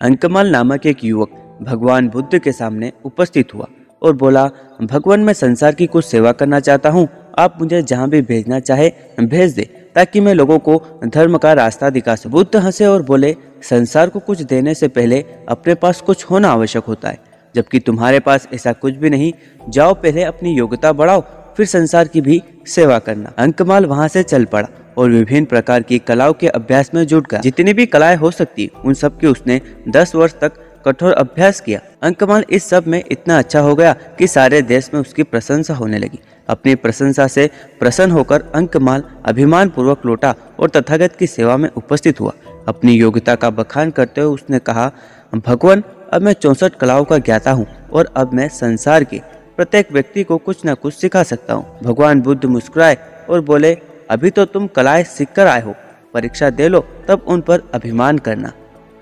अंकमल नामक एक युवक भगवान बुद्ध के सामने उपस्थित हुआ और बोला, भगवान, मैं संसार की कुछ सेवा करना चाहता हूँ। आप मुझे जहाँ भी भेजना चाहे, भेज दे, ताकि मैं लोगों को धर्म का रास्ता दिखा सकूँ। बुद्ध हंसे और बोले, संसार को कुछ देने से पहले अपने पास कुछ होना आवश्यक होता है, जबकि तुम्हारे पास ऐसा कुछ भी नहीं। जाओ पहले अपनी योग्यता बढ़ाओ, फिर संसार की भी सेवा करना। अंकमाल वहाँ से चल पड़ा और विभिन्न प्रकार की कलाओं के अभ्यास में जुट गया। जितनी भी कलाएँ हो सकती, उन सब की उसने दस वर्ष तक कठोर अभ्यास किया। अंकमाल इस सब में इतना अच्छा हो गया कि सारे देश में उसकी प्रशंसा होने लगी। अपनी प्रशंसा से प्रसन्न होकर अंकमाल अभिमान पूर्वक लौटा और तथागत की सेवा में उपस्थित हुआ। अपनी योग्यता का बखान करते हुए उसने कहा, भगवान, अब मैं चौसठ कलाओं का ज्ञाता हूँ और अब मैं संसार के प्रत्येक व्यक्ति को कुछ न कुछ सिखा सकता हूँ। भगवान बुद्ध मुस्कुराए और बोले अभी तो तुम कलाएँ सीख कर आए हो। परीक्षा दे लो, तब उन पर अभिमान करना।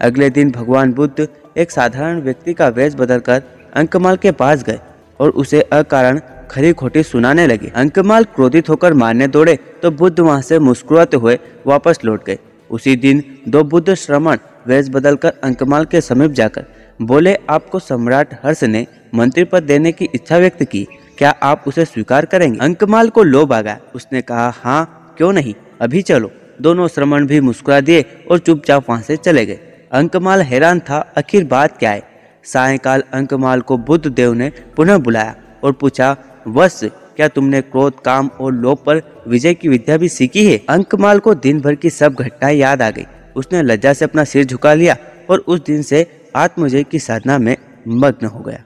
अगले दिन भगवान बुद्ध एक साधारण व्यक्ति का वेश बदलकर अंकमाल के पास गए और उसे अकारण खरी खोटी सुनाने लगे। अंकमाल क्रोधित होकर मारने दौड़े तो बुद्ध वहाँ से मुस्कुराते हुए वापस लौट गए। उसी दिन दो बुद्ध श्रमण वेश बदलकर अंकमाल के समीप जाकर बोले, आपको सम्राट हर्ष ने मंत्री पद देने की इच्छा व्यक्त की। क्या आप उसे स्वीकार करेंगे? अंकमाल को लोभ आ गया। उसने कहा हाँ क्यों नहीं? अभी चलो। दोनों श्रमण भी मुस्कुरा दिए और चुपचाप वहाँ से चले गए। अंकमाल हैरान था, आखिर बात क्या है? सायकाल अंकमाल को बुद्ध देव ने पुनः बुलाया और पूछा, वत्स, क्या तुमने क्रोध, काम और लोभ पर विजय की विद्या भी सीखी है? अंकमाल को दिन भर की सब घटनाएँ याद आ गई। उसने लज्जा से अपना सिर झुका लिया और उस दिन से आत्मजय की साधना में मग्न हो गया।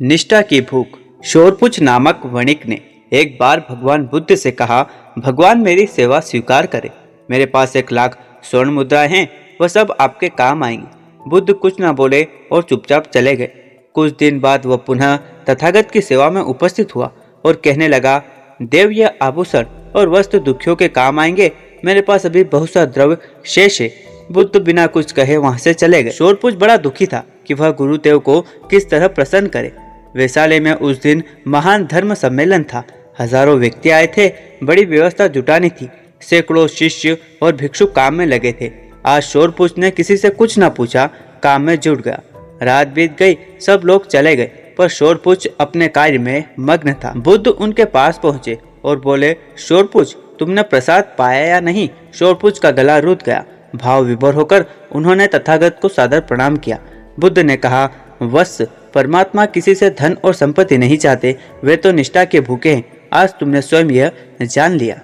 निष्ठा की भूख। शोरपुच नामक वणिक ने एक बार भगवान बुद्ध से कहा, भगवान मेरी सेवा स्वीकार करे। मेरे पास एक लाख स्वर्ण मुद्रा हैं, वह सब आपके काम आएँगे। बुद्ध कुछ न बोले और चुपचाप चले गए। कुछ दिन बाद वह पुनः तथागत की सेवा में उपस्थित हुआ और कहने लगा, देव यह आभूषण और वस्त्र दुखियों के काम आएँगे। मेरे पास अभी बहुत सा द्रव्य शेष है। बुद्ध बिना कुछ कहे वहाँ से चले गए। शोरपुच बड़ा दुखी था कि वह गुरुदेव को किस तरह प्रसन्न करे। वैशाली में उस दिन महान धर्म सम्मेलन था। हज़ारों व्यक्ति आए थे, बड़ी व्यवस्था जुटानी थी। सैकड़ों शिष्य और भिक्षु काम में लगे थे। आज शोरपुच ने किसी से कुछ न पूछा, काम में जुट गया। रात बीत गई, सब लोग चले गए, पर शोरपुच अपने कार्य में मग्न था। बुद्ध उनके पास पहुँचे और बोले शोरपुच तुमने प्रसाद पाया या नहीं? शोरपुच का गला रुत गया। भाव विभोर होकर उन्होंने तथागत को सादर प्रणाम किया। बुद्ध ने कहा वत्स, परमात्मा किसी से धन और संपत्ति नहीं चाहते, वे तो निष्ठा के भूखे हैं। आज तुमने स्वयं यह जान लिया।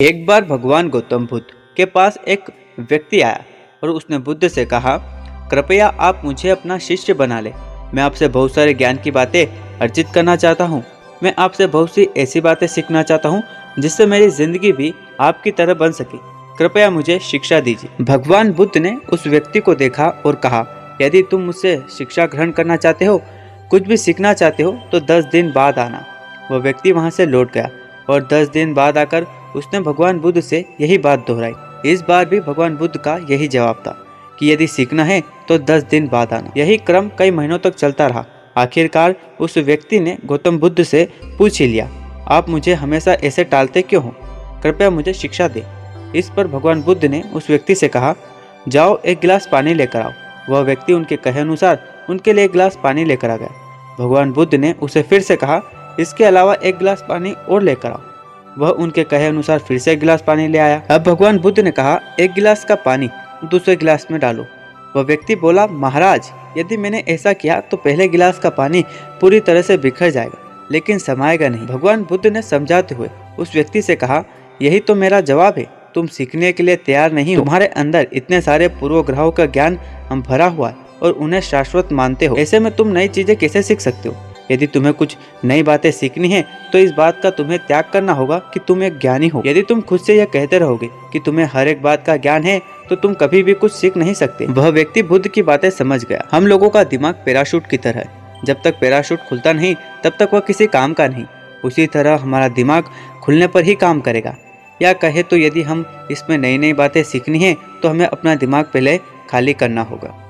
एक बार भगवान गौतम बुद्ध के पास एक व्यक्ति आया और उसने बुद्ध से कहा, कृपया आप मुझे अपना शिष्य बना ले। मैं आपसे बहुत सारे ज्ञान की बातें अर्जित करना चाहता हूँ। मैं आपसे बहुत सी ऐसी बातें सीखना चाहता हूँ, जिससे मेरी ज़िंदगी भी आपकी तरह बन सके। कृपया मुझे शिक्षा दीजिए। भगवान बुद्ध ने उस व्यक्ति को देखा और कहा यदि तुम मुझसे शिक्षा ग्रहण करना चाहते हो, कुछ भी सीखना चाहते हो तो दस दिन बाद आना। वह व्यक्ति वहाँ से लौट गया और दस दिन बाद आकर उसने भगवान बुद्ध से यही बात दोहराई। इस बार भी भगवान बुद्ध का यही जवाब था कि यदि सीखना है तो दस दिन बाद आना। यही क्रम कई महीनों तक चलता रहा। आखिरकार उस व्यक्ति ने गौतम बुद्ध से पूछ ही लिया, आप मुझे हमेशा ऐसे टालते क्यों हो? कृपया मुझे शिक्षा दे। इस पर भगवान बुद्ध ने उस व्यक्ति से कहा, जाओ, एक गिलास पानी लेकर आओ। वह व्यक्ति उनके कहे अनुसार उनके लिए एक गिलास पानी लेकर आ गया। भगवान बुद्ध ने उसे फिर से कहा, इसके अलावा एक गिलास पानी और लेकर आओ। वह उनके कहे अनुसार फिर से एक गिलास पानी ले आया। अब भगवान बुद्ध ने कहा, एक गिलास का पानी दूसरे गिलास में डालो। वह व्यक्ति बोला, महाराज, यदि मैंने ऐसा किया तो पहले गिलास का पानी पूरी तरह से बिखर जाएगा, लेकिन समाएगा नहीं। भगवान बुद्ध ने समझाते हुए उस व्यक्ति से कहा, यही तो मेरा जवाब है। तुम सीखने के लिए तैयार नहीं हो। तुम्हारे अंदर इतने सारे पूर्व ग्रहों का ज्ञान हम भरा हुआ है और उन्हें शाश्वत मानते हो। ऐसे में तुम नई चीज़ें कैसे सीख सकते हो? यदि तुम्हें कुछ नई बातें सीखनी है तो इस बात का तुम्हें त्याग करना होगा कि तुम एक ज्ञानी हो। यदि तुम खुद से यह कहते रहोगे कि तुम्हें हर एक बात का ज्ञान है तो तुम कभी भी कुछ सीख नहीं सकते। वह व्यक्ति बुद्ध की बातें समझ गया। हम लोगों का दिमाग पैराशूट की तरह है। जब तक पैराशूट खुलता नहीं, तब तक वह किसी काम का नहीं। उसी तरह हमारा दिमाग खुलने पर ही काम करेगा। या कहे तो यदि हम इसमें नई नई बातें सीखनी हैं तो हमें अपना दिमाग पहले खाली करना होगा।